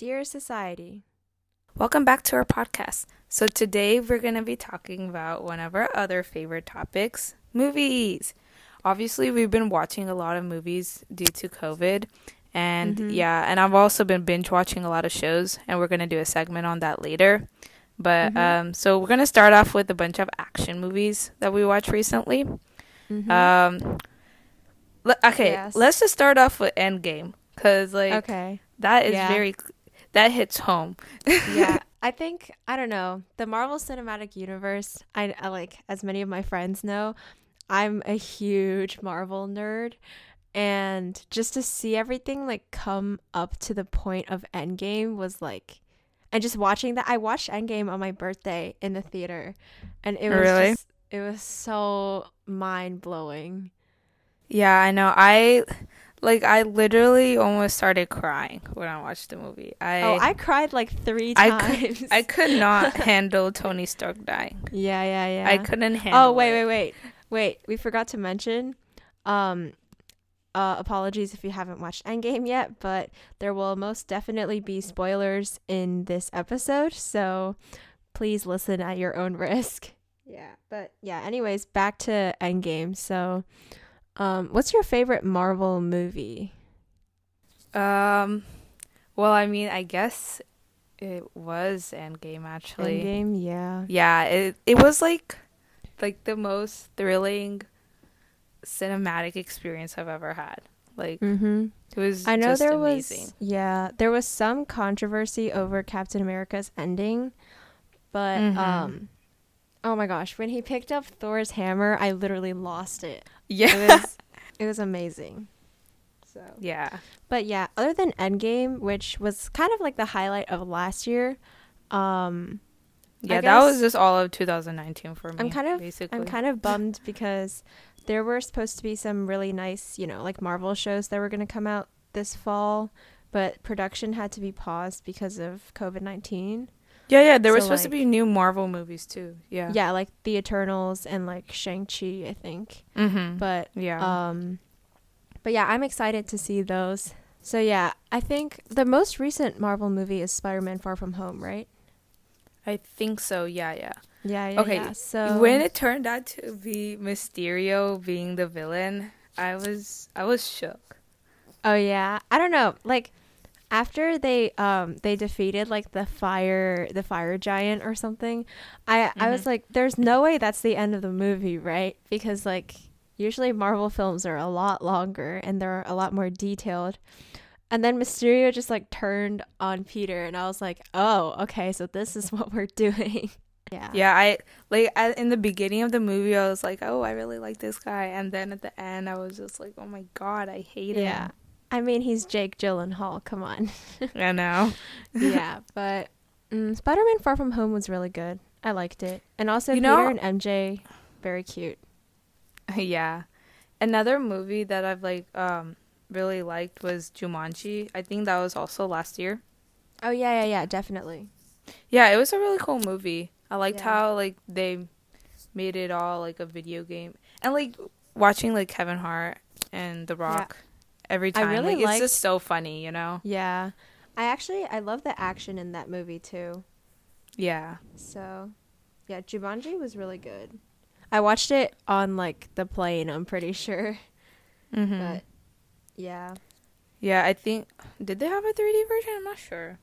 Dear Society. Welcome back to our podcast. So, today we're going to be talking about one of our other favorite topics movies. Obviously, we've been watching a lot of movies due to COVID. And Mhm. yeah, and I've also been binge watching a lot of shows, and we're going to do a segment on that later. But Mhm. um, so we're going to start off with a bunch of action movies that we watched recently. Mhm. Um, le- okay, Yes. let's just start off with Endgame because like okay. that is Yeah. very that hits home. yeah, I think I don't know the Marvel Cinematic Universe. I, I like as many of my friends know, I'm a huge Marvel nerd, and just to see everything like come up to the point of Endgame was like, and just watching that. I watched Endgame on my birthday in the theater, and it was Really? just, it was so mind blowing. Yeah, I know. I like I literally almost started crying when I watched the movie. I Oh, I cried like three I times. could, I could not handle Tony Stark dying. yeah, yeah, yeah. I couldn't handle. Oh wait, it. wait, wait, wait. We forgot to mention. Um, uh, apologies if you haven't watched Endgame yet, but there will most definitely be spoilers in this episode, so please listen at your own risk. Yeah, but yeah. Anyways, back to Endgame. So, um, what's your favorite Marvel movie? Um, well, I mean, I guess it was Endgame actually. Endgame, yeah. Yeah, it it was like like the most thrilling cinematic experience I've ever had. Like Mm-hmm. it was I know just there amazing. was yeah, there was some controversy over Captain America's ending, but Mhm. um oh my gosh, when he picked up Thor's hammer, I literally lost it. Yeah. It was it was amazing. So, yeah. but yeah, other than Endgame, which was kind of like the highlight of last year, um Yeah, that was just all of 2019 for me. I'm kind of basically. I'm kind of bummed because there were supposed to be some really nice, you know, like Marvel shows that were going to come out this fall, but production had to be paused because of COVID 19. Yeah, yeah, there were so, supposed to be new Marvel movies too. Yeah. Yeah, like The Eternals and like Shang-Chi, I think. Mhm. But yeah. um but yeah, I'm excited to see those. So yeah, I think the most recent Marvel movie is Spider-Man Far From Home, right? I think so. Yeah, yeah. Yeah, yeah. Okay, yeah. So when it turned out to be Mysterio being the villain, I was I was shook. Oh yeah. I don't know. Like after they um they defeated like the fire the fire giant or something, I I was Mhm. like there's no way that's the end of the movie, right? Because like usually Marvel films are a lot longer and they're a lot more detailed. And then Mysterio just like turned on Peter and I was like, "Oh, okay, so this is what we're doing." yeah. Yeah, I like at, in the beginning of the movie, I was like, "Oh, I really like this guy," and then at the end, I was just like, "Oh my god, I hate Yeah. I mean, he's Jake Gyllenhaal. Come on. I know. yeah, but mm, Spider-Man: Far From Home was really good. I liked it, and also You Peter know- and MJ, very cute. yeah. Another movie that I've like um really liked was Jumanji. I think that was also last year. Oh yeah, yeah, yeah, definitely. Yeah, it was a really cool movie. I liked Yeah. how like they made it all like a video game, and like watching like Kevin Hart and The Rock every time. I really like, it's just so funny, you know? Yeah, I actually I love the action in that movie too. Yeah. So, yeah, Jumanji was really good. I watched it on like the plane. I'm pretty sure, hmm but yeah, yeah, I think did they have a 3D version? I'm not sure.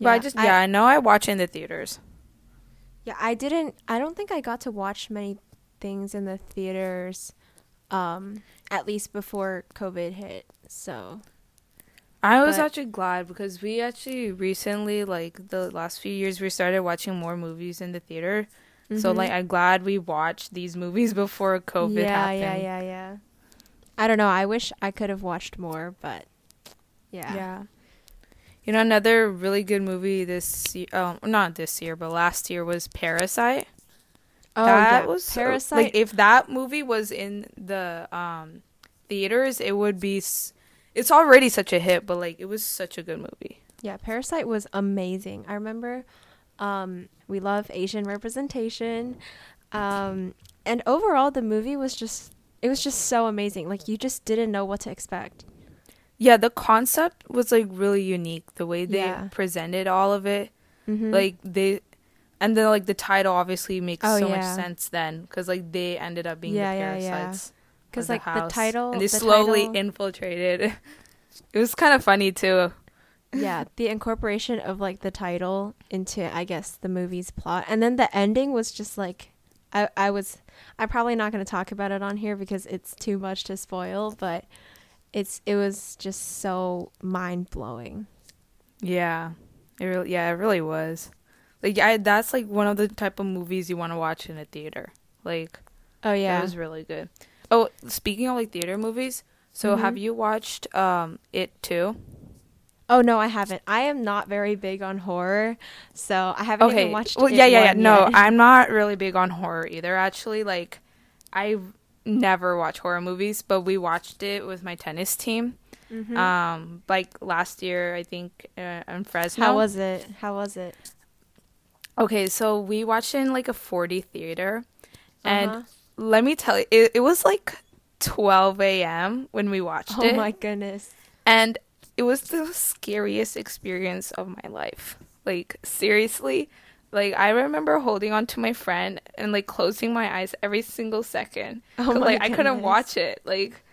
but I Yeah, just I- yeah, I know I watch in the theaters. yeah. I didn't. I don't think I got to watch many things in the theaters, um, at least before COVID hit. So I was But- actually glad because we actually recently, like the last few years, we started watching more movies in the theater. So Mhm. like, I'm glad we watched these movies before COVID yeah, happened. Yeah, yeah, yeah. I don't know. I wish I could have watched more, but yeah. Yeah. You know, another really good movie this year, um, not this year, but last year was Parasite. Oh, that yeah. was so- Parasite. like if that movie was in the um theaters, it would be. S- it's already such a hit, but like it was such a good movie. yeah, Parasite was amazing. I remember um we love Asian representation. Um and overall the movie was just it was just so amazing. Like you just didn't know what to expect. yeah, the concept was like really unique. The way they Yeah. presented all of it, Mhm. like they, and then like the title obviously makes Oh, so much sense then because like they ended up being Yeah, the yeah, yeah. parasites. because the like the house, title and they the slowly title- infiltrated. It was kind of funny too. yeah the incorporation of like the title into i guess the movie's plot and then the ending was just like i i was i'm probably not going to talk about it on here because it's too much to spoil but it's it was just so mind-blowing Yeah, it really, yeah, it really was. Like, I that's like one of the type of movies you want to watch in a theater. Like, oh yeah it was really good. Oh, speaking of like theater movies, so Mhm. have you watched um It too? oh no i haven't i am not very big on horror so i haven't Okay, even watched well, It yeah, yeah, yeah. No, yet. I'm not really big on horror either. Actually, like, I never watch horror movies, but we watched it with my tennis team. Mhm. Um, like last year, I think uh, in Fresno. how was it how was it Okay, so we watched it in like a 4D theater, and Uh-huh. let me tell you, it, it was like 12 a.m. when we watched oh it, Oh my goodness and it was the scariest experience of my life. Like seriously, like I remember holding on to my friend and like closing my eyes every single second. Oh my like I couldn't watch it. Like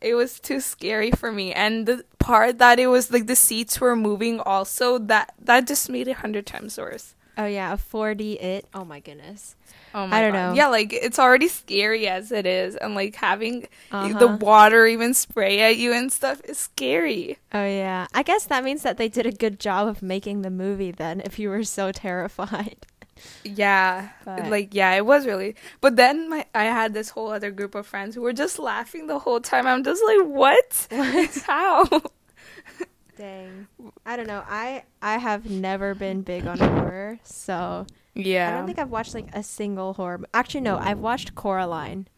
it was too scary for me, and the part that it was like the seats were moving also that that just made it hundred times worse. Oh yeah a 4d it oh my goodness Oh my I don't God. know. Yeah, like it's already scary as it is, and like having Uh-huh. the water even spray at you and stuff is scary. Oh yeah. I guess that means that they did a good job of making the movie then if you were so terrified. Yeah, But- like yeah, it was really. But then my I had this whole other group of friends who were just laughing the whole time. I'm just like, what? How? Dang. I don't know. I I have never been big on horror, so Yeah, I don't think I've watched like a single horror. Actually no, I've watched Coraline.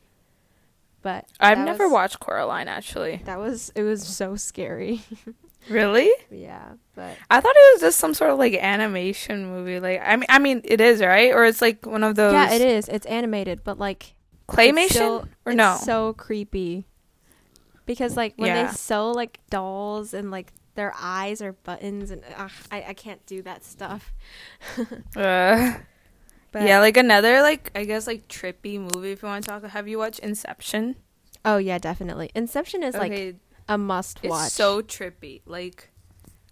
But I've never was- watched Coraline actually. That was it was so scary. Really? yeah, but I thought it was just some sort of like animation movie. Like I mean, I mean, it is right, or it's like one of those. Yeah, it is. It's animated, but like claymation still- or it's no? so creepy. Because like when Yeah. they sew like dolls and like their eyes are buttons and ugh, I I can't do that stuff. Uh, But, yeah, like another like I guess like trippy movie. If you want to talk, have you watched Inception? Oh yeah, definitely. Inception is like a must it's watch. so trippy. Like,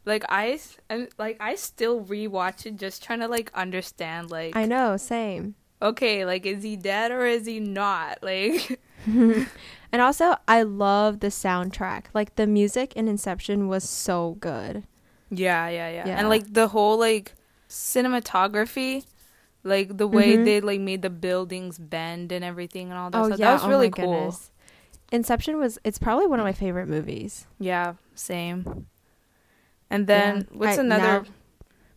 like I and like I still rewatch it just trying to like understand. Like, I know, same. okay, like is he dead or is he not? Like, And also, I love the soundtrack. Like the music in Inception was so good. yeah, yeah, yeah, Yeah. and like the whole like cinematography. Like the way Mhm. they like made the buildings bend and everything and all that oh stuff. yeah, that was oh really cool. goodness. Inception was it's probably one of my favorite movies. Yeah, same. And then Yeah. what's I- another now-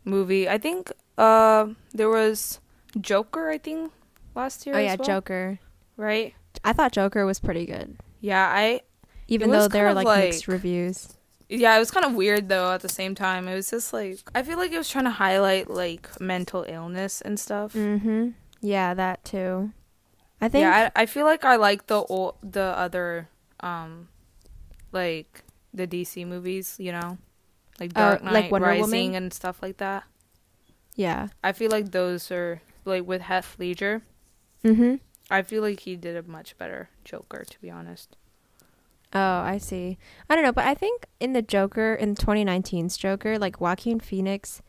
movie? I think uh there was Joker, I think, last year. Oh yeah, well, Joker. Right? I thought Joker was pretty good. Yeah, I Even though there are of like, mixed reviews. yeah, it was kind of weird though at the same time. It was just like I feel like it was trying to highlight like mental illness and stuff. Mhm. Yeah, that too. I think yeah, I, I feel like I like the old, the other um like the DC movies, you know? Like Oh, Dark like Knight Wonder Rising Woman? and stuff like that. yeah. I feel like those are like with Heath Ledger. Mhm. I feel like he did a much better Joker, to be honest. Oh, I see. I don't know, but I think in the Joker in 2019's Joker, like Joaquin Phoenix,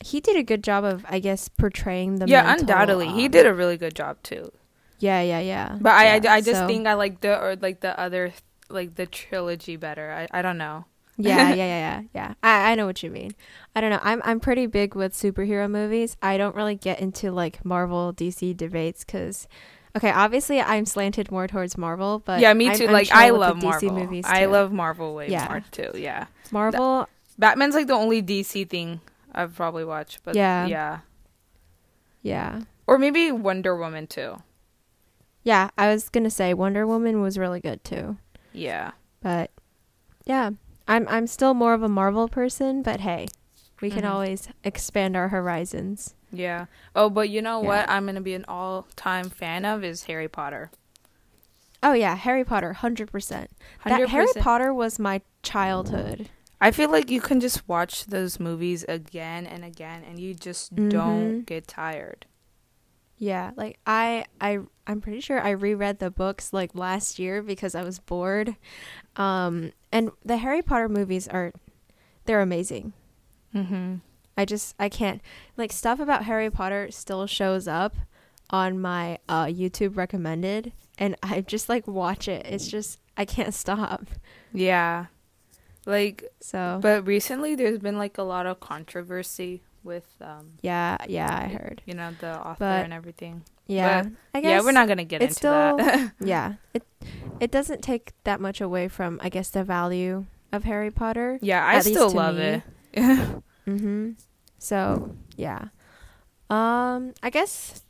he did a good job of, I guess, portraying the. yeah, mental, undoubtedly, he um, did a really good job too. Yeah, yeah, yeah. But I, I, I just so- think I like the or like the other like the trilogy better. I, I don't know. Yeah, yeah, yeah, yeah, yeah. I, I know what you mean. I don't know. I'm I'm pretty big with superhero movies. I don't really get into like Marvel DC debates because, okay, obviously I'm slanted more towards Marvel, but yeah, me I'm- too. I'm like I with the love DC Marvel. movies. I love Marvel way Yeah. more too. Yeah, Marvel. Batman's like the only DC thing I've probably watched. But Yeah. yeah, Yeah, or maybe Wonder Woman too. yeah. I was gonna say Wonder Woman was really good too. Yeah, But yeah, I'm I'm still more of a Marvel person, but hey, we can Mhm. always expand our horizons. yeah. Oh, but you know Yeah. what? I'm gonna be an all-time fan of is Harry Potter. Oh yeah, Harry Potter, hundred percent. That Harry Potter was my childhood. I feel like you can just watch those movies again and again, and you just Mhm. don't get tired. Yeah, like I I I'm pretty sure I reread the books like last year because I was bored. Um and the Harry Potter movies are they're amazing. Mm-hmm. I just I can't like stuff about Harry Potter still shows up on my uh YouTube recommended and I just like watch it. It's just I can't stop. Yeah, like, So but recently there's been like a lot of controversy with, um, yeah, yeah, I heard. you know, the author But- and everything. Yeah. I guess Yeah, we're not gonna get into still- that. Yeah. It it doesn't take that much away from I guess the value of Harry Potter. yeah, I still love me. it. Mhm. So, yeah. Um I guess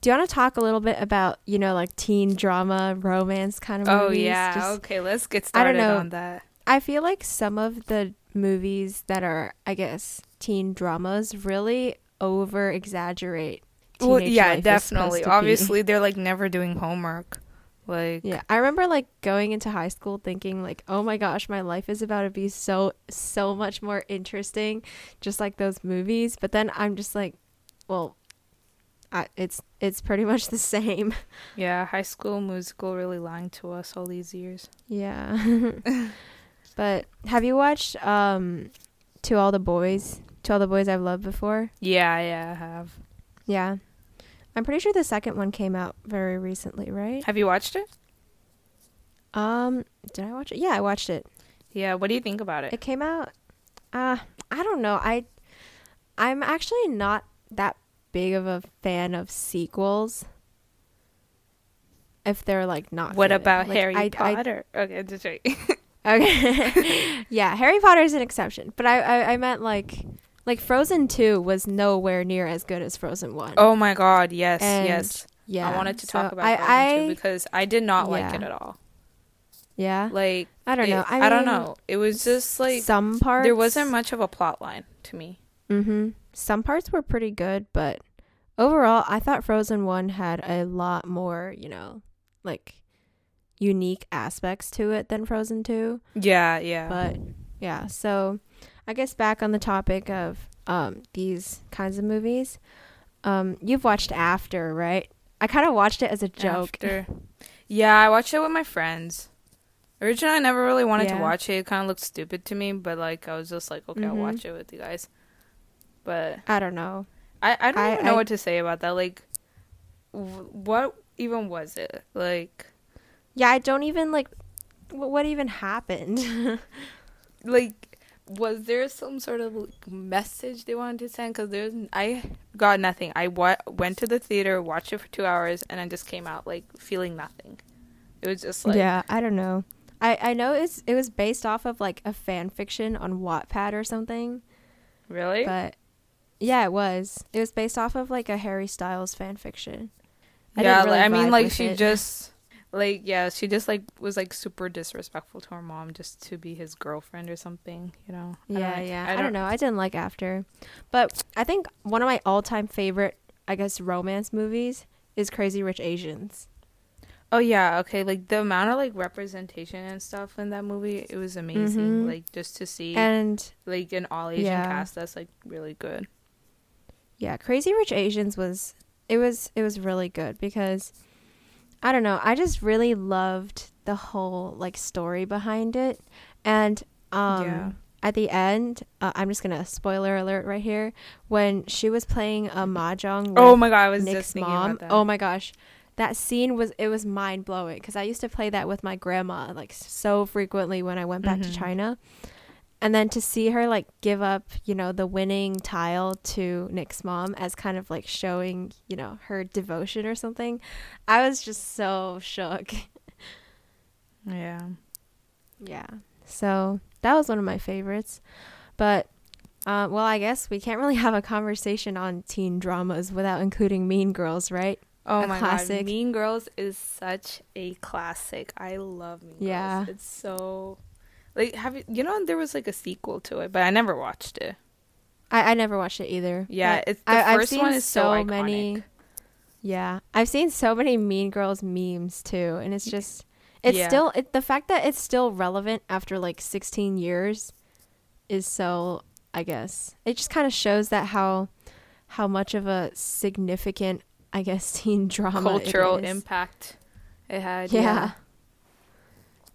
do you want to talk a little bit about, you know, like teen drama, romance kind of movies. oh movies? yeah, Just- okay, let's get started I don't know. on that. I feel like some of the movies that are, I guess, teen dramas really over exaggerate. Well, yeah, definitely. to be. Obviously, they're like never doing homework. Like, Yeah, I remember like going into high school thinking like, "Oh my gosh, my life is about to be so so much more interesting, just like those movies." But then I'm just like, "Well, I, it's it's pretty much the same." yeah, High School Musical really lying to us all these years. Yeah. but have you watched um To All the Boys? To All the Boys I've Loved Before? Yeah, yeah, I have. Yeah. I'm pretty sure the second one came out very recently, right? Have you watched it? Um, did I watch it? Yeah, I watched it. Yeah. What do you think about it? It came out uh I don't know. I I'm actually not that big of a fan of sequels. If they're like not What about Like, Harry I- I- Potter? okay, just right. Okay. yeah, Harry Potter is an exception, but I, I I meant like like Frozen 2 was nowhere near as good as Frozen 1. oh my God! Yes, And, yes. yeah. I wanted to so talk about I, Frozen I, too because I did not like it at all. Yeah. Like I don't it- know. I, I, don't know. It was just like some parts there wasn't much of a plot line to me. Mm Mhm. Some parts were pretty good, but overall I thought Frozen 1 had a lot more, you know, like unique aspects to it than Frozen 2. Yeah, yeah. But yeah, so I guess back on the topic of um these kinds of movies. Um you've watched After, right? I kind of watched it as a joke. After. Yeah, I watched it with my friends. Originally, I never really wanted Yeah. to watch it. It kind of looked stupid to me, but like I was just like, okay, I'll Mhm. watch it with you guys. But I don't know. I I don't I- even know I- what to say about that. Like, w- what even was it? Like, Yeah, I don't even like wh- what even happened. like was there some sort of message they wanted to send? Because there's I got nothing. I wa- went to the theater, watched it for two hours, and I just came out like feeling nothing. It was just like yeah, I don't know. I I know it's it was based off of like a fan fiction on Wattpad or something. really. But yeah, it was. It was based off of like a Harry Styles fan fiction. I yeah, really like, I mean, like she it. just like yeah, she just like was like super disrespectful to her mom just to be his girlfriend or something. You know? I don't Yeah, like- yeah. I don't, know. I didn't like After, but I think one of my all-time favorite, I guess, romance movies is Crazy Rich Asians. Oh yeah, okay. Like the amount of like representation and stuff in that movie, it was amazing. Mhm. Like just to see And like an all Asian Yeah. cast that's like really good. yeah, Crazy Rich Asians was it was it was really good because I don't know, I just really loved the whole like story behind it, and um. Yeah. At the end, uh, I'm just gonna spoiler alert right here. When she was playing a mahjong with Oh my god, I was Nick's mom. about that. Oh my gosh, that scene was it was mind blowing because I used to play that with my grandma like so frequently when I went back to Mhm. China, and then to see her like give up you know the winning tile to Nick's mom as kind of like showing you know her devotion or something, I was just so shook. yeah. yeah, so that was one of my favorites, but. Uh, well, I guess we can't really have a conversation on teen dramas without including Mean Girls, right? Oh A my classic. god, Mean Girls is such a classic. I love Mean Yeah. Girls. It's so like have you you know there was like a sequel to it, but I never watched it. I, I never watched it either. Yeah, it's the I, I've 1st seen one is so, iconic. many. Yeah, I've seen so many Mean Girls memes too, and it's just it's Yeah. still it, the fact that it's still relevant after like 16 years is so I guess it just kind of shows that how how much of a significant I guess teen drama Cultural impact it had. Yeah.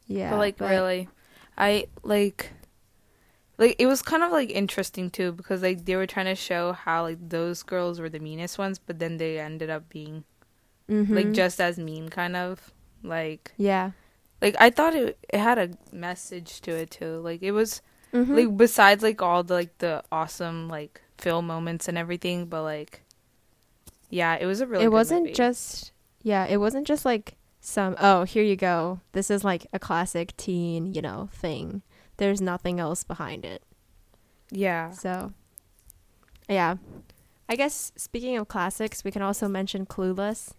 Yeah, but like really, I like. Like it was kind of like interesting too because like they were trying to show how like those girls were the meanest ones, but then they ended up being like Mhm. just as mean, kind of like yeah. like I thought it it had a message to it too. Like it was Mhm. like besides like all the like the awesome like film moments and everything, but like yeah, it was a really it good wasn't movie. just yeah, it wasn't just like some oh, here you go. This is like a classic teen, you know, thing. There's nothing else behind it. yeah So, yeah. I guess speaking of classics, we can also mention Clueless.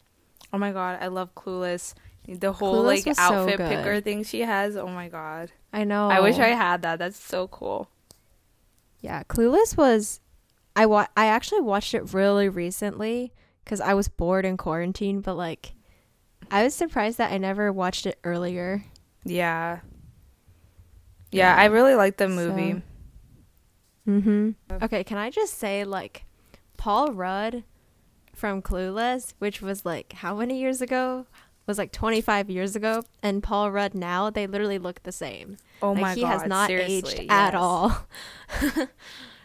Oh my god, I love Clueless. The whole Clueless like was so outfit picker thing she has. Oh my god. I know. I wish I had that. That's so cool. Yeah, Clueless was I wa- I actually watched it really recently cuz I was bored in quarantine, but like I was surprised that I never watched it earlier. Yeah. Yeah, Yeah. I really like the movie. So- Mhm. Okay, can I just say like Paul Rudd from Clueless, which was like how many years ago? Was like 25 years ago, and Paul Rudd now they literally look the same. oh like my he god. He has not seriously, aged at all.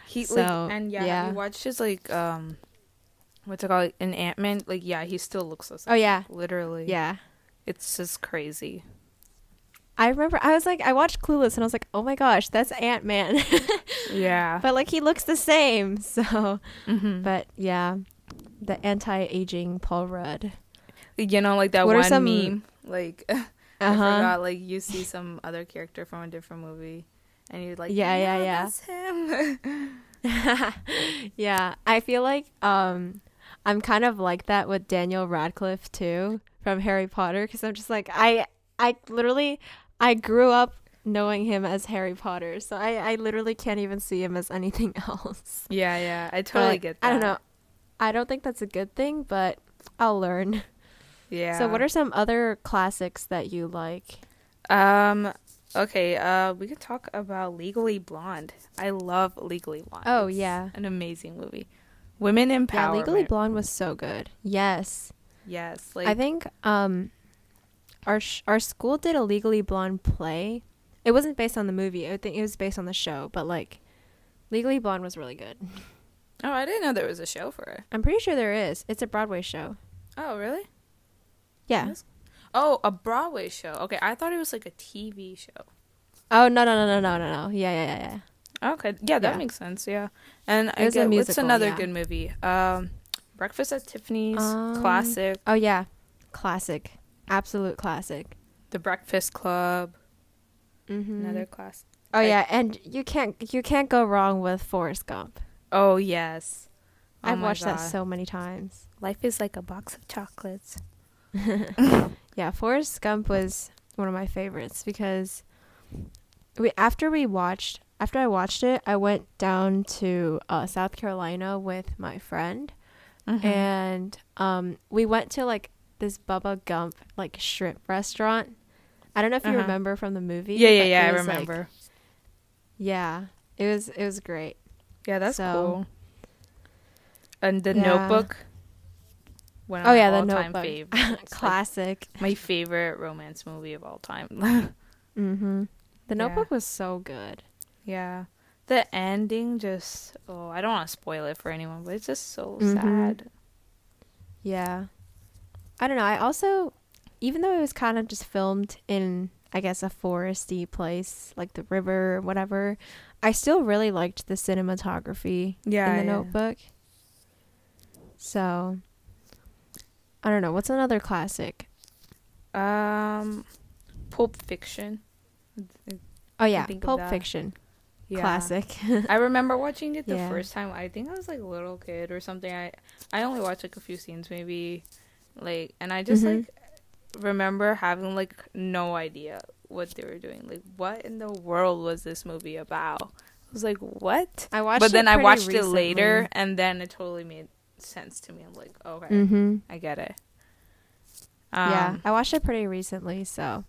He So, like and yeah, yeah. we watched his like um what's it called? An Ant Man. Like yeah, he still looks the same. Oh yeah. Literally. Yeah. It's just crazy. I remember I was like I watched Clueless and I was like, "Oh my gosh, that's Ant-Man." Yeah. but like he looks the same. So, hmm but yeah, the anti-aging Paul Rudd. you know, like that What are one some- meme. Like I Uh-huh. forgot. Like you see some other character from a different movie, and you're like, Yeah, yeah, yeah. That's him. yeah, I feel like um I'm kind of like that with Daniel Radcliffe too from Harry Potter cuz I'm just like I I literally I grew up knowing him as Harry Potter. So I I literally can't even see him as anything else. yeah, yeah. I totally But get that. I don't know. I don't think that's a good thing, but I'll learn. Yeah. So what are some other classics that you like? Um. Okay. Uh, we could talk about Legally Blonde. I love Legally Blonde. Oh, It's yeah. an amazing movie. Women empowerment. Yeah, Legally Blonde was so good. Yes. Yes. Like I think um our sh- our school did a Legally Blonde play. It wasn't based on the movie. I think it was based on the show, but like Legally Blonde was really good. Oh, I didn't know there was a show for it. I'm pretty sure there is. It's a Broadway show. Oh, really? Yeah. Yes. Oh, a Broadway show. Okay, I thought it was like a TV show. Oh no no no no no no no. Yeah yeah yeah yeah. Okay. Yeah, that Yeah. makes sense. Yeah. And I was a what's another yeah. good movie? Um, Breakfast at Tiffany's, Um, classic. Oh yeah. Classic. Absolute classic. The Breakfast Club, Mhm. another class. Oh I- yeah, and you can't you can't go wrong with Forrest Gump. Oh yes. Oh I've watched that so many times. Life is like a box of chocolates. Yeah, Forrest Gump was one of my favorites because we after we watched after I watched it, I went down to uh, South Carolina with my friend, Mm-hmm. and um, we went to like this Bubba Gump like shrimp restaurant. I don't know if you Uh-huh. remember from the movie. Yeah, yeah, yeah. I was, like- remember. yeah, it was it was great. yeah, that's so- cool. And the Yeah. Notebook. One Oh yeah, the Notebook, favorites. Like, classic. my favorite romance movie of all time. mm-hmm. The Yeah. Notebook was so good. Yeah. The ending just oh, I don't want to spoil it for anyone, but it's just so Mhm. sad. Yeah. I don't know. I also, even though it was kind of just filmed in, I guess, a foresty place, like the river or whatever, I still really liked the cinematography Yeah. in the yeah. notebook. So, I don't know. What's another classic? Um Pulp Fiction. Oh, yeah. Pulp. Fiction. Yeah. Classic. I remember watching it the Yeah. first time. I think I was like a little kid or something. I I only watched like a few scenes maybe like and I just Mhm. like remember having like no idea what they were doing. Like what in the world was this movie about? I was like, "What?" I watched but then I watched recently. it later and then it totally made sense to me. I'm like, okay, Mm-hmm. I get it. yeah, Um, I watched it pretty recently, so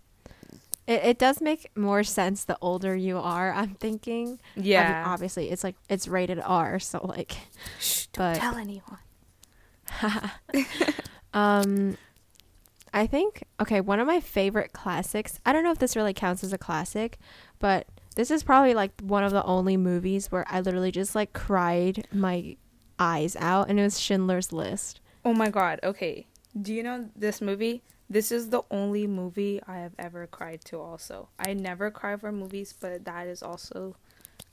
it it does make more sense the older you are. I'm thinking. Yeah. obviously, it's like it's rated R, so like. Shh, don't but- tell anyone. um, I think okay. One of my favorite classics. I don't know if this really counts as a classic, but this is probably like one of the only movies where I literally just like cried my eyes out, and it was Schindler's List. Oh my god. Okay. Do you know this movie? This is the only movie I have ever cried to. Also, I never cry for movies, but that is also.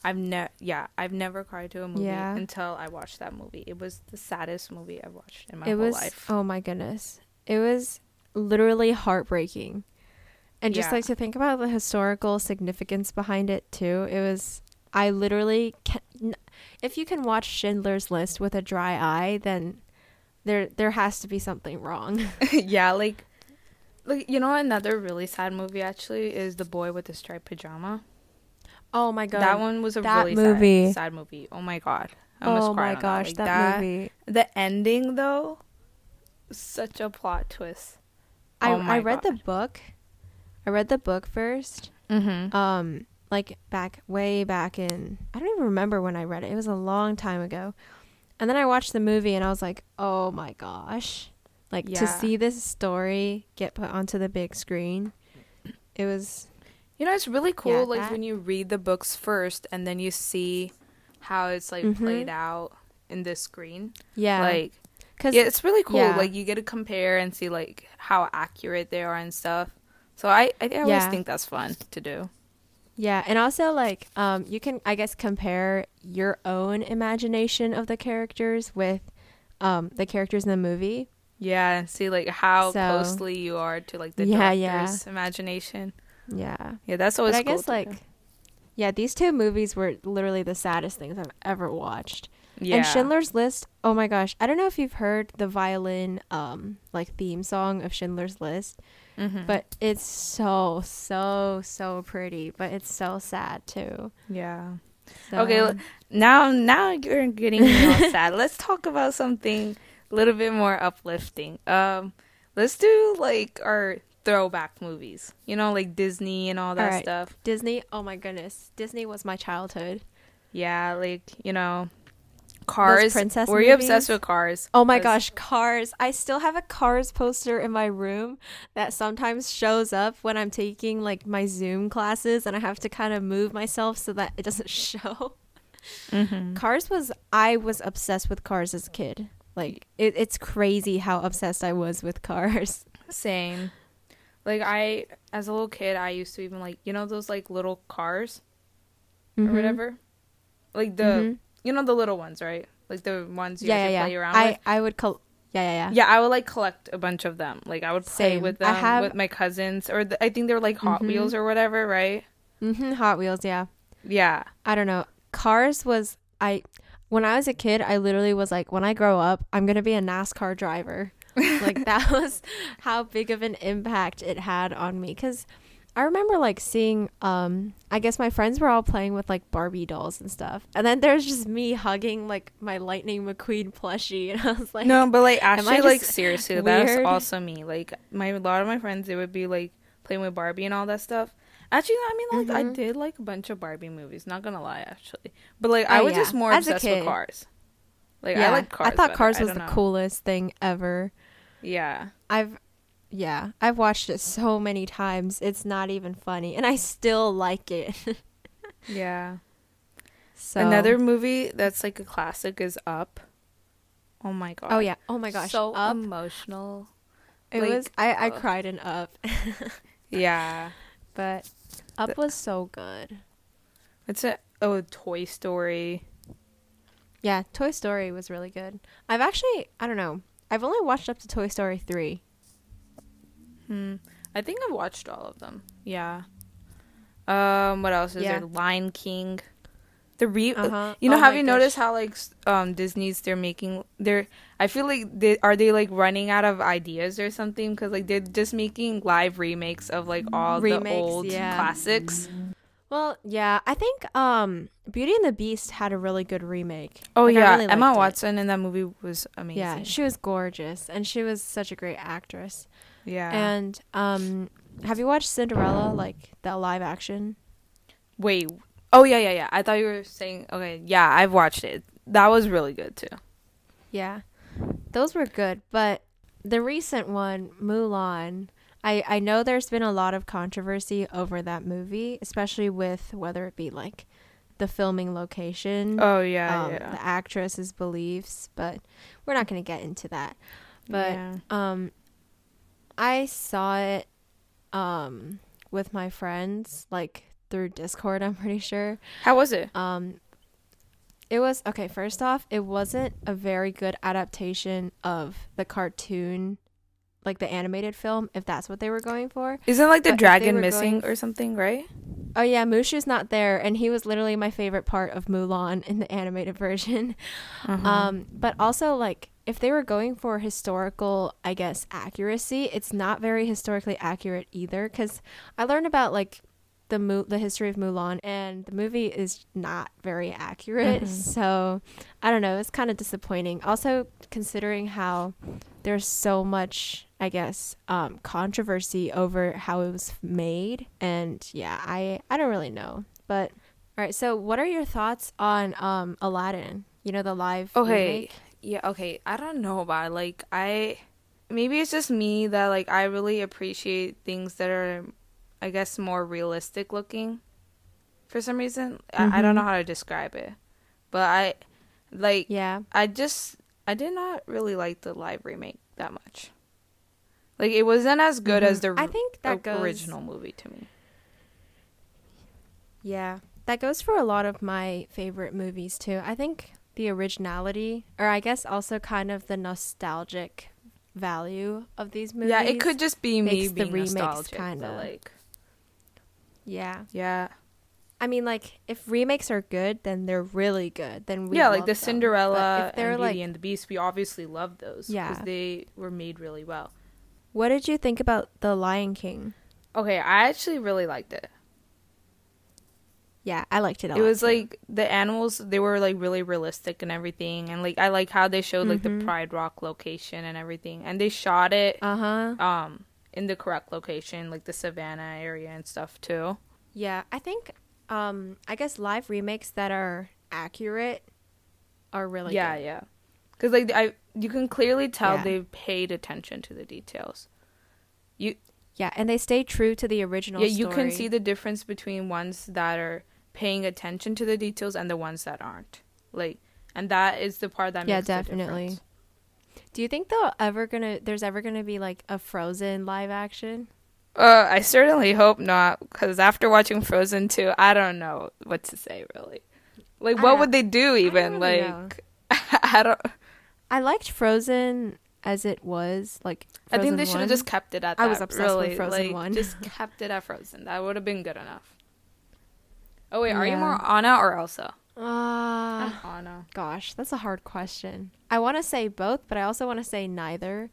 I've never, yeah, I've never cried to a movie Yeah. until I watched that movie. It was the saddest movie I've watched in my it whole was life. oh my goodness, it was literally heartbreaking, and just Yeah. like to think about the historical significance behind it too. It was I literally can, if you can watch Schindler's List with a dry eye, then there there has to be something wrong. yeah, like, like you know, another really sad movie actually is The Boy with the Striped Pajama. Oh my god. that one was a that really movie. sad, sad movie. Oh my god. I almost oh my gosh, Like, that, movie. The ending though, such a plot twist. I Oh my I read the book. I read the book first. Mm-hmm. Um like back way back in I don't even remember when I read it. It was a long time ago. And then I watched the movie and I was like, "Oh my gosh." Like to see this story get put onto the big screen. It was You know, it's really cool. Yeah, like that- when you read the books first, and then you see how it's like Mhm. played out in the screen. yeah. Like, cuz yeah, it's really cool. yeah. Like you get to compare and see like how accurate they are and stuff. So I, I, I always Yeah. think that's fun to do. Yeah, and also like um you can I guess compare your own imagination of the characters with um the characters in the movie. Yeah, and see like how So- closely you are to like the Yeah, director's yeah. imagination. Yeah. Yeah, that's always but I cool guess like do. yeah, these two movies were literally the saddest things I've ever watched. yeah. And Schindler's List, oh my gosh, I don't know if you've heard the violin um like theme song of Schindler's List, Mhm. but it's so so so pretty, but it's so sad too. yeah. So, Okay, Now, now you're getting sad. Let's talk about something a little bit more uplifting. Um, let's do like our throwback movies. You know, like Disney and all that Alright. stuff. Disney, oh my goodness. Disney was my childhood. Yeah, like you know, Cars. princess Were you obsessed with Cars? Oh my gosh, Cars. I still have a Cars poster in my room that sometimes shows up when I'm taking like my Zoom classes and I have to kind of move myself so that it doesn't show. Mhm. Cars was I was obsessed with Cars as a kid. Like it, it's crazy how obsessed I was with Cars. Same. Like I, as a little kid, I used to even like you know those like little cars or Mhm. whatever, like the Mhm. you know the little ones, right? Like the ones you Yeah, yeah, play yeah. around I with. I would call. Yeah, yeah, yeah. Yeah, I would like collect a bunch of them. Like I would play Same. with them have- with my cousins, or the, I think they were like Hot Mhm. Wheels or whatever, right? Mm-hmm. Hot Wheels. Yeah. Yeah, I don't know. Cars was I when I was a kid, I literally was like, when I grow up, I'm gonna be a NASCAR driver. like that was how big of an impact it had on me. Cause I remember like seeing, um, I guess my friends were all playing with like Barbie dolls and stuff, and then there's just me hugging like my Lightning McQueen plushie, and I was like, no, but like actually, like seriously, that's weird? also me. Like my a lot of my friends, they would be like playing with Barbie and all that stuff. Actually, I mean, like I Mhm. did like a bunch of Barbie movies. Not gonna lie, actually, but like I Oh, was yeah. just more As a obsessed with cars. Like yeah, I like cars. I thought better. Cars was the know. coolest thing ever. Yeah, I've yeah, I've watched it so many times. It's not even funny, and I still like it. yeah. so Another movie that's like a classic is Up. Oh my god. Oh yeah. Oh my gosh. So Up. emotional. it like, was. I I ugh. cried in Up, Yeah. but Up was so good. It's a oh Toy Story. Yeah, Toy Story was really good. I've actually I don't know. I've only watched up to Toy Story three. Hmm. I think I've watched all of them. Yeah. Um. What else is Yeah. there? Lion King. The re. Uh-huh. You know, Oh have you noticed how like um Disney's they're making they're I feel like they are they like running out of ideas or something because like they're just making live remakes of like all the old yeah. classics. Well, yeah, I think um Beauty and the Beast had a really good remake. Oh Like, yeah, really Emma liked it. Watson in that movie was amazing. Yeah, she was gorgeous and she was such a great actress. yeah. And um have you watched Cinderella like the live action? Wait. Oh yeah, yeah, yeah. I thought you were saying okay. Yeah, I've watched it. That was really good too. Yeah. Those were good, but the recent one, Mulan, I I know there's been a lot of controversy over that movie, especially with whether it be like the filming location. Oh yeah, um, yeah. the actress's beliefs, but we're not going to get into that. But yeah. um, I saw it um with my friends, like through Discord. I'm pretty sure. how was it? Um, it was okay. First off, it wasn't a very good adaptation of the cartoon, like the animated film, if that's what they were going for. Isn't like the but dragon missing going- or something, right? Oh yeah, Mushu's not there, and he was literally my favorite part of Mulan in the animated version. Uh-huh. Um, but also like if they were going for historical, I guess accuracy, it's not very historically accurate either. Because I learned about like the mo- the history of Mulan, and the movie is not very accurate. Mhm. So I don't know. It's kind of disappointing. Also considering how there's so much, I guess, um, controversy over how it was made, and yeah, I I don't really know, but. All right, so what are your thoughts on um Aladdin? You know the live Okay. remake? Yeah, okay. I don't know about it. like I maybe it's just me that like I really appreciate things that are I guess more realistic looking for some reason. I, I don't Mhm. know how to describe it. But I like Yeah. I just I did not really like the live remake that much. Like it wasn't as good as the. I think that o- goes original movie to me. Yeah. That goes for a lot of my favorite movies too. I think the originality or I guess also kind of the nostalgic value of these movies. Yeah, it could just be me being nostalgic, kinda- like Yeah. yeah. I mean like if remakes are good, then they're really good. Then we yeah, like the them. Cinderella if they're and Beauty and the Beast, we obviously love those because Yeah. they were made really well. What did you think about The Lion King? Okay, I actually really liked it. Yeah, I liked it a lot. It was too. like the animals; they were like really realistic and everything, and like I like how they showed like Mhm. the Pride Rock location and everything, and they shot it Uh-huh. um in the correct location, like the savannah area and stuff too. Yeah, I think um I guess live remakes that are accurate are really yeah, good. yeah, because like I you can clearly tell Yeah. they paid attention to the details. You Yeah, and they stay true to the original yeah, you can see the difference between ones that are paying attention to the details and the ones that aren't. Like, and that is the part that Yeah, definitely. Do you think they'll ever gonna there's ever gonna be like a Frozen live action? Uh, I certainly hope not, because after watching Frozen 2, I don't know what to say really. Like, what would they do even? really like. I don't. I liked Frozen as it was, like I think they should have just kept it at that. I was obsessed with. Frozen like, 1. Just kept it at Frozen. That would have been good enough. Oh wait, are you more Anna or Elsa? Ah, I'm Anna. gosh, that's a hard question. I want to say both, but I also want to say neither.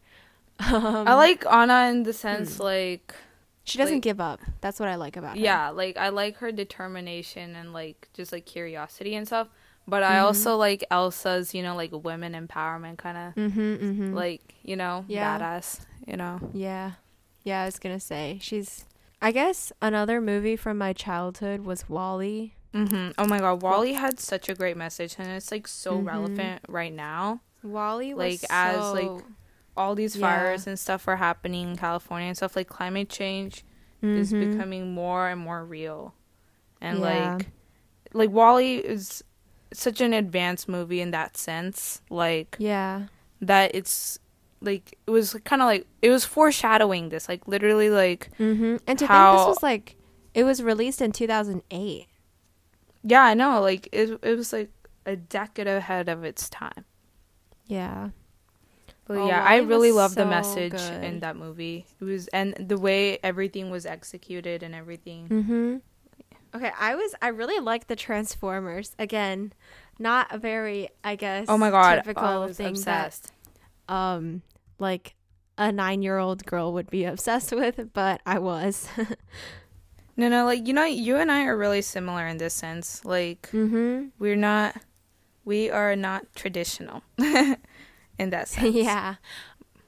Um, I like Anna in the sense hmm. like she doesn't like- give up. That's what I like about her. yeah, like I like her determination and like just like curiosity and stuff. But I Mhm. also like Elsa's, you know, like women empowerment kind of Mm-hmm. Mm-hmm. like you know Yeah. badass, you know. Yeah. Yeah, I was gonna say she's. I guess another movie from my childhood was WALL-E. Hmm Oh my god, WALL-E had such a great message, and it's like so Mhm. relevant right now. WALL-E Like, as, like, All these Yeah. fires and stuff are happening in California and stuff. Like climate change is Mm-hmm. becoming more and more real, and Yeah. like, like WALL-E is such an advanced movie in that sense. Like yeah. that, it's like it was kind of like it was foreshadowing this. Like literally, like Mm-hmm. And to think this was like, it was released in 2008. Yeah, I know. Like it, it was like a decade ahead of its time. Yeah. But Oh, yeah, I really love the message good. in that movie. It was and the way everything was executed and everything. Mm-hmm. Okay, I was. I really liked the Transformers. Again, not a very, I guess. Oh my god, typical I was thing obsessed. that um like a nine-year-old girl would be obsessed with, but I was. No, no, like you know, you and I are really similar in this sense. Like Mm-hmm. we're not, we are not traditional in that sense. yeah.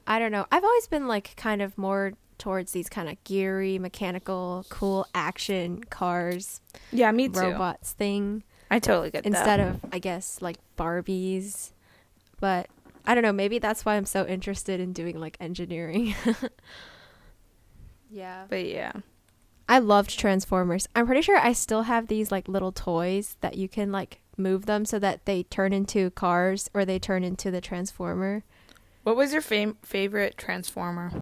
I don't know. I've always been like kind of more towards these kind of geary, mechanical, cool action cars, yeah, me too. robots thing I totally get instead that. Instead of I guess like Barbies. But I don't know, maybe that's why I'm so interested in doing like engineering. yeah. But yeah, I loved Transformers. I'm pretty sure I still have these like little toys that you can like move them so that they turn into cars or they turn into the Transformer. what was your fam- favorite Transformer?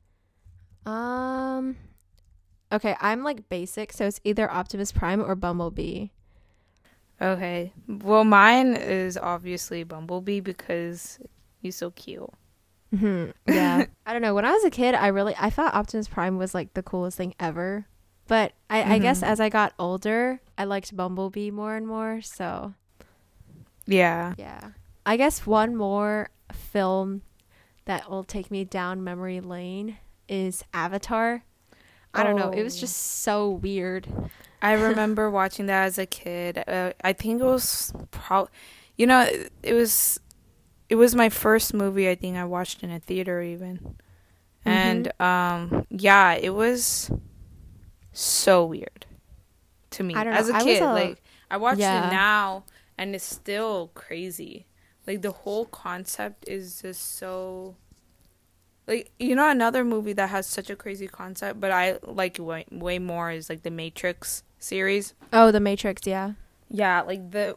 Um Okay, I'm like basic, so it's either Optimus Prime or Bumblebee. Okay, well, mine is obviously Bumblebee because he's so cute. Mm-hmm. Yeah. I don't know. When I was a kid, I really I thought Optimus Prime was like the coolest thing ever. But I, I guess Mhm. as I got older, I liked Bumblebee more and more. So Yeah, yeah. I guess one more film that will take me down memory lane is Avatar. I don't know. It was Oh. just so weird. I remember watching that as a kid. Uh, I think it was pro, you know, it, it was, it was my first movie. I think I watched in a theater even, and um, yeah, it was so weird to me I don't know. as a kid. a- like I watched Yeah. it now, and it's still crazy. Like the whole concept is just so. Like you know another movie that has such a crazy concept, but I like way way more is like the Matrix series. Oh, The Matrix, yeah. Yeah, like the.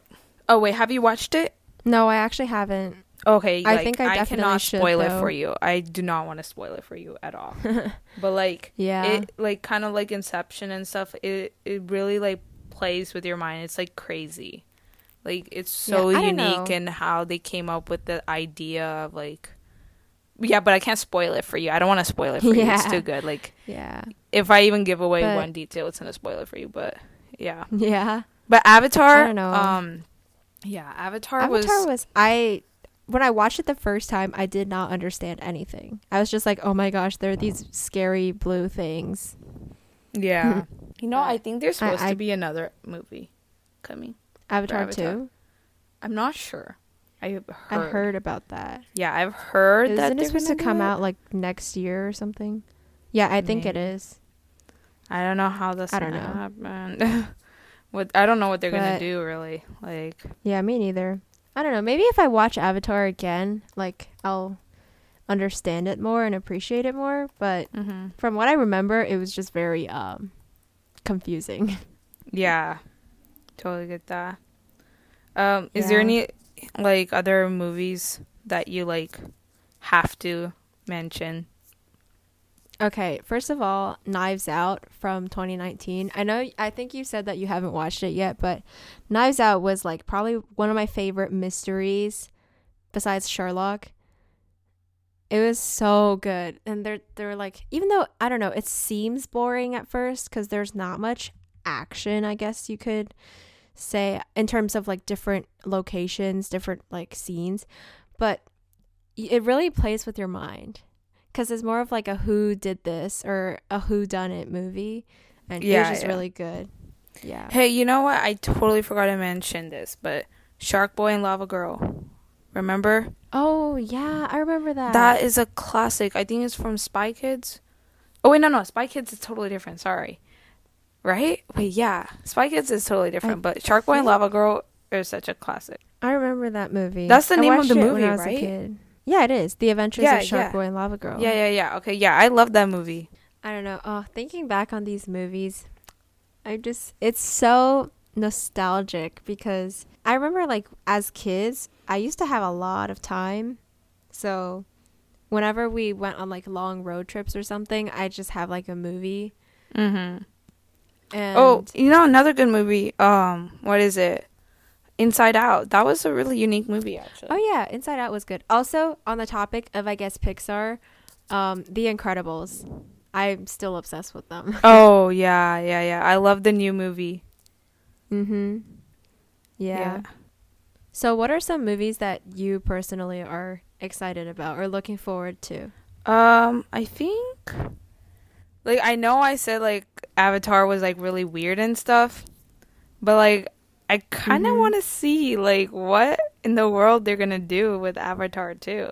Oh wait, have you watched it? No, I actually haven't. Okay, I like, think I definitely cannot should, spoil it for you. I do not want to spoil it for you at all. but like, Yeah. it like kind of like Inception and stuff. It it really like plays with your mind. It's like crazy. Like it's so Yeah, unique in how they came up with the idea of like. Yeah, but I can't spoil it for you. I don't want to spoil it for you. It's too good. Like yeah. if I even give away But- one detail, it's gonna spoil it for you. But yeah. Yeah. But Avatar, I don't know. um, yeah, Avatar, Avatar was, was I when I watched it the first time, I did not understand anything. I was just like, "Oh my gosh, there are these scary blue things." yeah. you know, I think there's supposed I- to be another movie coming. Avatar, Avatar. 2. I'm not sure. I heard. I heard about that. Yeah, I've heard that Isn't it supposed to come it. out like next year or something? Yeah, I think it is. I don't know how this. I don't know. happen. what I don't know what they're gonna do really. Like, Yeah, me neither. I don't know. Maybe if I watch Avatar again, like I'll understand it more and appreciate it more, but hmm from what I remember, it was just very um confusing. yeah, totally get that. Um, is there any like other movies that you like have to mention? Okay, first of all, Knives Out from 2019. I know I think you said that you haven't watched it yet, but Knives Out was like probably one of my favorite mysteries besides Sherlock. It was so good. And they're they're like even though I don't know, it seems boring at first cuz there's not much action, I guess you could say in terms of like different locations, different like scenes, but it really plays with your mind because it's more of like a who did this or a who done it movie and it Yeah, was just yeah. really good yeah Hey, you know what? I totally forgot to mention this, but Shark Boy and Lava Girl. Remember? oh yeah i remember that That is a classic. I think it's from Spy Kids. Oh wait, no, no, Spy Kids is totally different. Sorry, right? Wait, yeah, Spy Kids is totally different. but Shark Boy and Lava Girl is such a classic. i remember that movie That's the I name of the it movie, I was a right? Yeah it is the adventures Yeah, of shark yeah. boy and lava girl Yeah, yeah, yeah. Okay, yeah, I love that movie. i don't know oh thinking back on these movies i just it's so nostalgic because i remember like as kids i used to have a lot of time so whenever we went on like long road trips or something i just have like a movie Mm-hmm. and Oh, you know another good movie. Um, what is it? Inside Out. That was a really unique movie, actually. oh yeah inside out was good also on the topic of i guess pixar um the incredibles i'm still obsessed with them Oh yeah, yeah, yeah. I love the new movie. mm-hmm yeah. so what are some movies that you personally are excited about or looking forward to Um, I think like I know I said like Avatar was like really weird and stuff, but like I kind of Mhm. want to see like what in the world they're gonna do with Avatar too.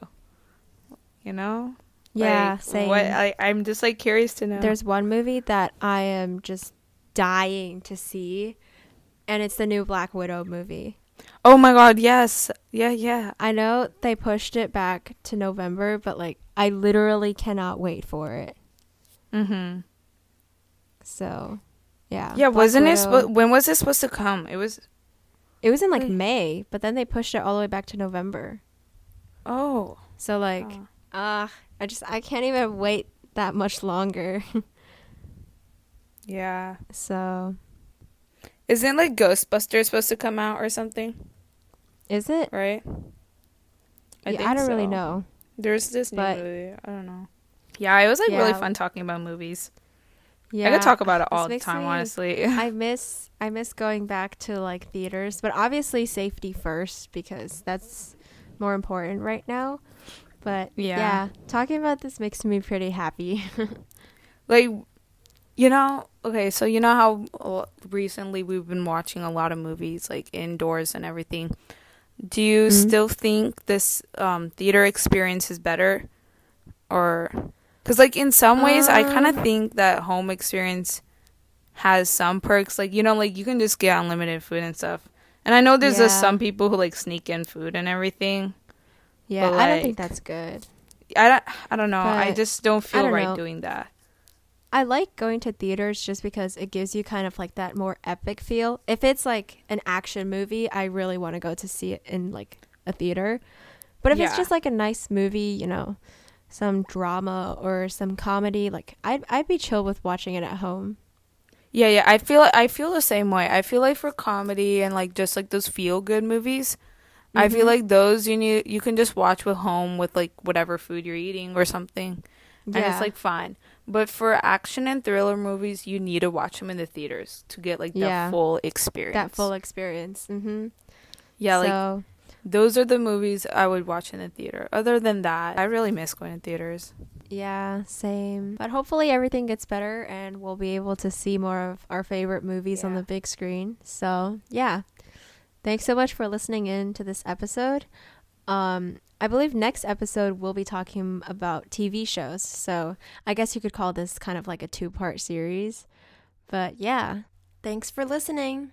You know? Yeah, Like, same. What I I'm just like curious to know. There's one movie that I am just dying to see, and it's the new Black Widow movie. oh my god, yes, yeah, yeah. I know they pushed it back to November, but like I literally cannot wait for it. Mm-hmm. So, yeah. Yeah, Black wasn't it? Spo- when was it supposed to come? It was. It was in like Wait. May, but then they pushed it all the way back to November. Oh. So like, Oh. ah, I just I can't even wait that much longer. Yeah. so, Isn't like Ghostbusters supposed to come out or something? is it? Right. I, yeah, I don't really know. There's this new But- movie. I don't know. Yeah, it was like really fun talking about movies. Yeah, I could talk about it all the time, me- honestly. I miss I miss going back to like theaters, but obviously safety first because that's more important right now. But Yeah. yeah, talking about this makes me pretty happy. like, you know, okay, so you know how uh, recently we've been watching a lot of movies, like indoors and everything. Do you Mhm. still think this um, theater experience is better, or because like in some ways, I kind of Um, think that home experience has some perks. Like you know, like you can just get unlimited food and stuff. And I know there's just some people who like sneak in food and everything. yeah, But, I don't think that's good. I don't, I don't know. I just don't feel don't right know. doing that. I like going to theaters just because it gives you kind of like that more epic feel. If it's like an action movie, I really want to go to see it in like a theater. But if it's just like a nice movie, you know, some drama or some comedy, like I'd I'd be chill with watching it at home. Yeah, yeah. I feel I feel the same way. I feel like for comedy and like just like those feel good movies, I feel Mhm. like those you need you can just watch with home with like whatever food you're eating or something, and it's like fine. But for action and thriller movies, you need to watch them in the theaters to get like the Yeah. full experience. that full experience. Mm-hmm. yeah, like so, those are the movies I would watch in the theater. Other than that, I really miss going to theaters. yeah, same. But hopefully everything gets better and we'll be able to see more of our favorite movies on the big screen. So, yeah. Thanks so much for listening in to this episode. Um, I believe next episode we'll be talking about TV shows. So, I guess you could call this kind of like a two-part series. But yeah, thanks for listening.